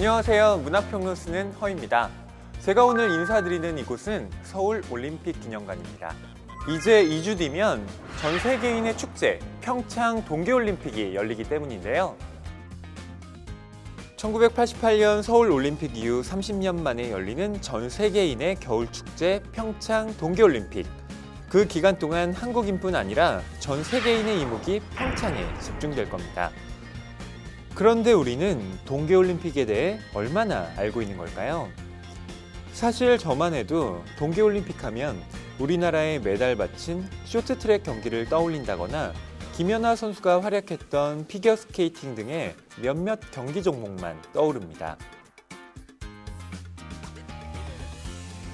안녕하세요. 문학평론 쓰는 허입니다. 제가 오늘 인사드리는 이곳은 서울 올림픽 기념관입니다. 이제 2주 뒤면 전 세계인의 축제 평창 동계올림픽이 열리기 때문인데요. 1988년 서울 올림픽 이후 30년 만에 열리는 전 세계인의 겨울 축제 평창 동계올림픽. 그 기간 동안 한국인뿐 아니라 전 세계인의 이목이 평창에 집중될 겁니다. 그런데 우리는 동계올림픽에 대해 얼마나 알고 있는 걸까요? 사실 저만 해도 동계올림픽 하면 우리나라에 메달 받친 쇼트트랙 경기를 떠올린다거나 김연아 선수가 활약했던 피겨스케이팅 등의 몇몇 경기 종목만 떠오릅니다.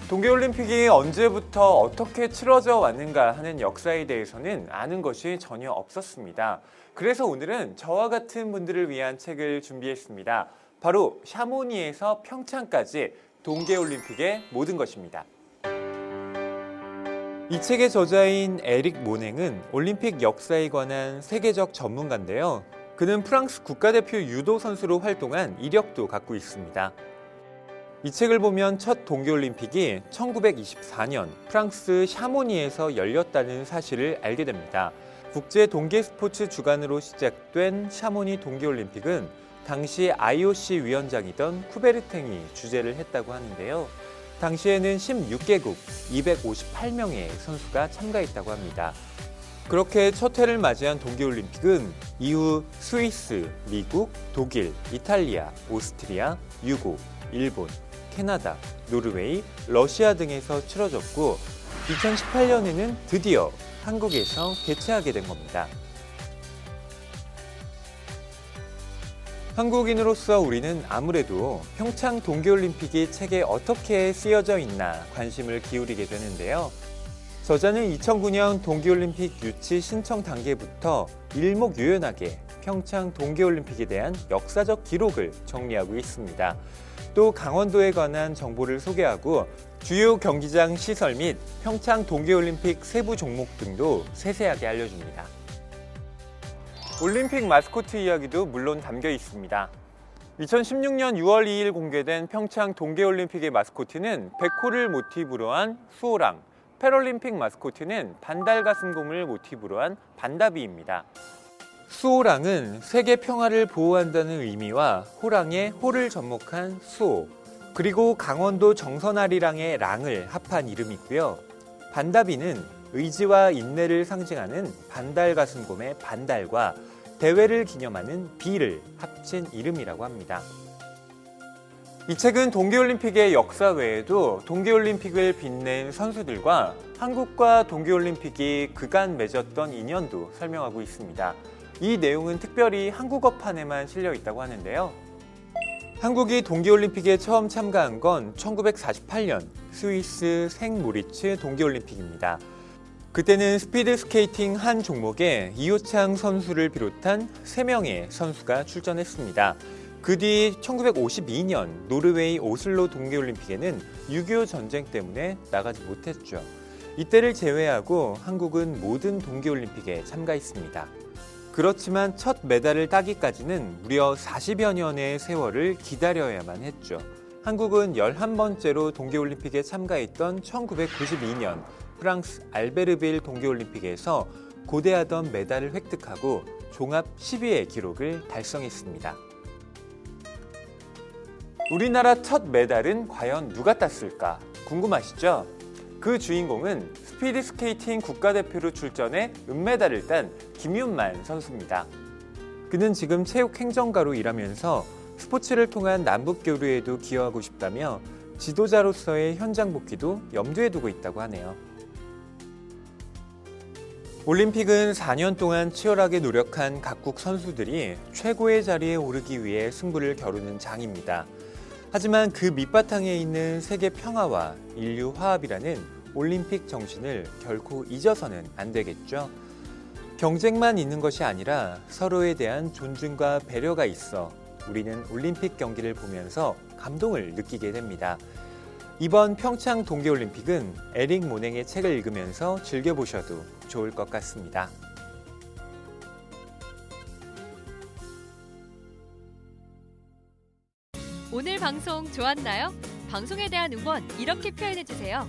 동계올림픽이 언제부터 어떻게 치러져 왔는가 하는 역사에 대해서는 아는 것이 전혀 없었습니다. 그래서 오늘은 저와 같은 분들을 위한 책을 준비했습니다. 바로 샤모니에서 평창까지 동계올림픽의 모든 것입니다. 이 책의 저자인 에릭 모냉은 올림픽 역사에 관한 세계적 전문가인데요. 그는 프랑스 국가대표 유도 선수로 활동한 이력도 갖고 있습니다. 이 책을 보면 첫 동계올림픽이 1924년 프랑스 샤모니에서 열렸다는 사실을 알게 됩니다. 국제 동계 스포츠 주간으로 시작된 샤모니 동계올림픽은 당시 IOC 위원장이던 쿠베르탱이 주재를 했다고 하는데요. 당시에는 16개국 258명의 선수가 참가했다고 합니다. 그렇게 첫 해를 맞이한 동계올림픽은 이후 스위스, 미국, 독일, 이탈리아, 오스트리아, 유고, 일본, 캐나다, 노르웨이, 러시아 등에서 치러졌고 2018년에는 드디어 한국에서 개최하게 된 겁니다. 한국인으로서 우리는 아무래도 평창 동계올림픽이 책에 어떻게 쓰여져 있나 관심을 기울이게 되는데요. 저자는 2009년 동계올림픽 유치 신청 단계부터 일목요연하게 평창 동계올림픽에 대한 역사적 기록을 정리하고 있습니다. 또 강원도에 관한 정보를 소개하고 주요 경기장 시설 및 평창 동계올림픽 세부 종목 등도 세세하게 알려줍니다. 올림픽 마스코트 이야기도 물론 담겨 있습니다. 2016년 6월 2일 공개된 평창 동계올림픽의 마스코트는 백호를 모티브로 한 수호랑, 패럴림픽 마스코트는 반달 가슴곰을 모티브로 한 반다비입니다. 수호랑은 세계 평화를 보호한다는 의미와 호랑의 호를 접목한 수호, 그리고 강원도 정선아리랑의 랑을 합한 이름이고요. 반다비는 의지와 인내를 상징하는 반달가슴곰의 반달과 대회를 기념하는 비를 합친 이름이라고 합니다. 이 책은 동계올림픽의 역사 외에도 동계올림픽을 빛낸 선수들과 한국과 동계올림픽이 그간 맺었던 인연도 설명하고 있습니다. 이 내용은 특별히 한국어판에만 실려 있다고 하는데요. 한국이 동계올림픽에 처음 참가한 건 1948년 스위스 생모리츠 동계올림픽입니다. 그때는 스피드 스케이팅 한 종목에 이효창 선수를 비롯한 3명의 선수가 출전했습니다. 그 뒤 1952년 노르웨이 오슬로 동계올림픽에는 6.25 전쟁 때문에 나가지 못했죠. 이때를 제외하고 한국은 모든 동계올림픽에 참가했습니다. 그렇지만 첫 메달을 따기까지는 무려 40여 년의 세월을 기다려야만 했죠. 한국은 11번째로 동계올림픽에 참가했던 1992년 프랑스 알베르빌 동계올림픽에서 고대하던 메달을 획득하고 종합 10위의 기록을 달성했습니다. 우리나라 첫 메달은 과연 누가 땄을까? 궁금하시죠? 그 주인공은 스피드 스케이팅 국가대표로 출전해 은메달을 딴 김윤만 선수입니다. 그는 지금 체육행정가로 일하면서 스포츠를 통한 남북 교류에도 기여하고 싶다며 지도자로서의 현장 복귀도 염두에 두고 있다고 하네요. 올림픽은 4년 동안 치열하게 노력한 각국 선수들이 최고의 자리에 오르기 위해 승부를 겨루는 장입니다. 하지만 그 밑바탕에 있는 세계 평화와 인류 화합이라는 올림픽 정신을 결코 잊어서는 안 되겠죠. 경쟁만 있는 것이 아니라 서로에 대한 존중과 배려가 있어 우리는 올림픽 경기를 보면서 감동을 느끼게 됩니다. 이번 평창 동계올림픽은 에릭 모냉의 책을 읽으면서 즐겨보셔도 좋을 것 같습니다. 오늘 방송 좋았나요? 방송에 대한 응원 이렇게 표현해 주세요.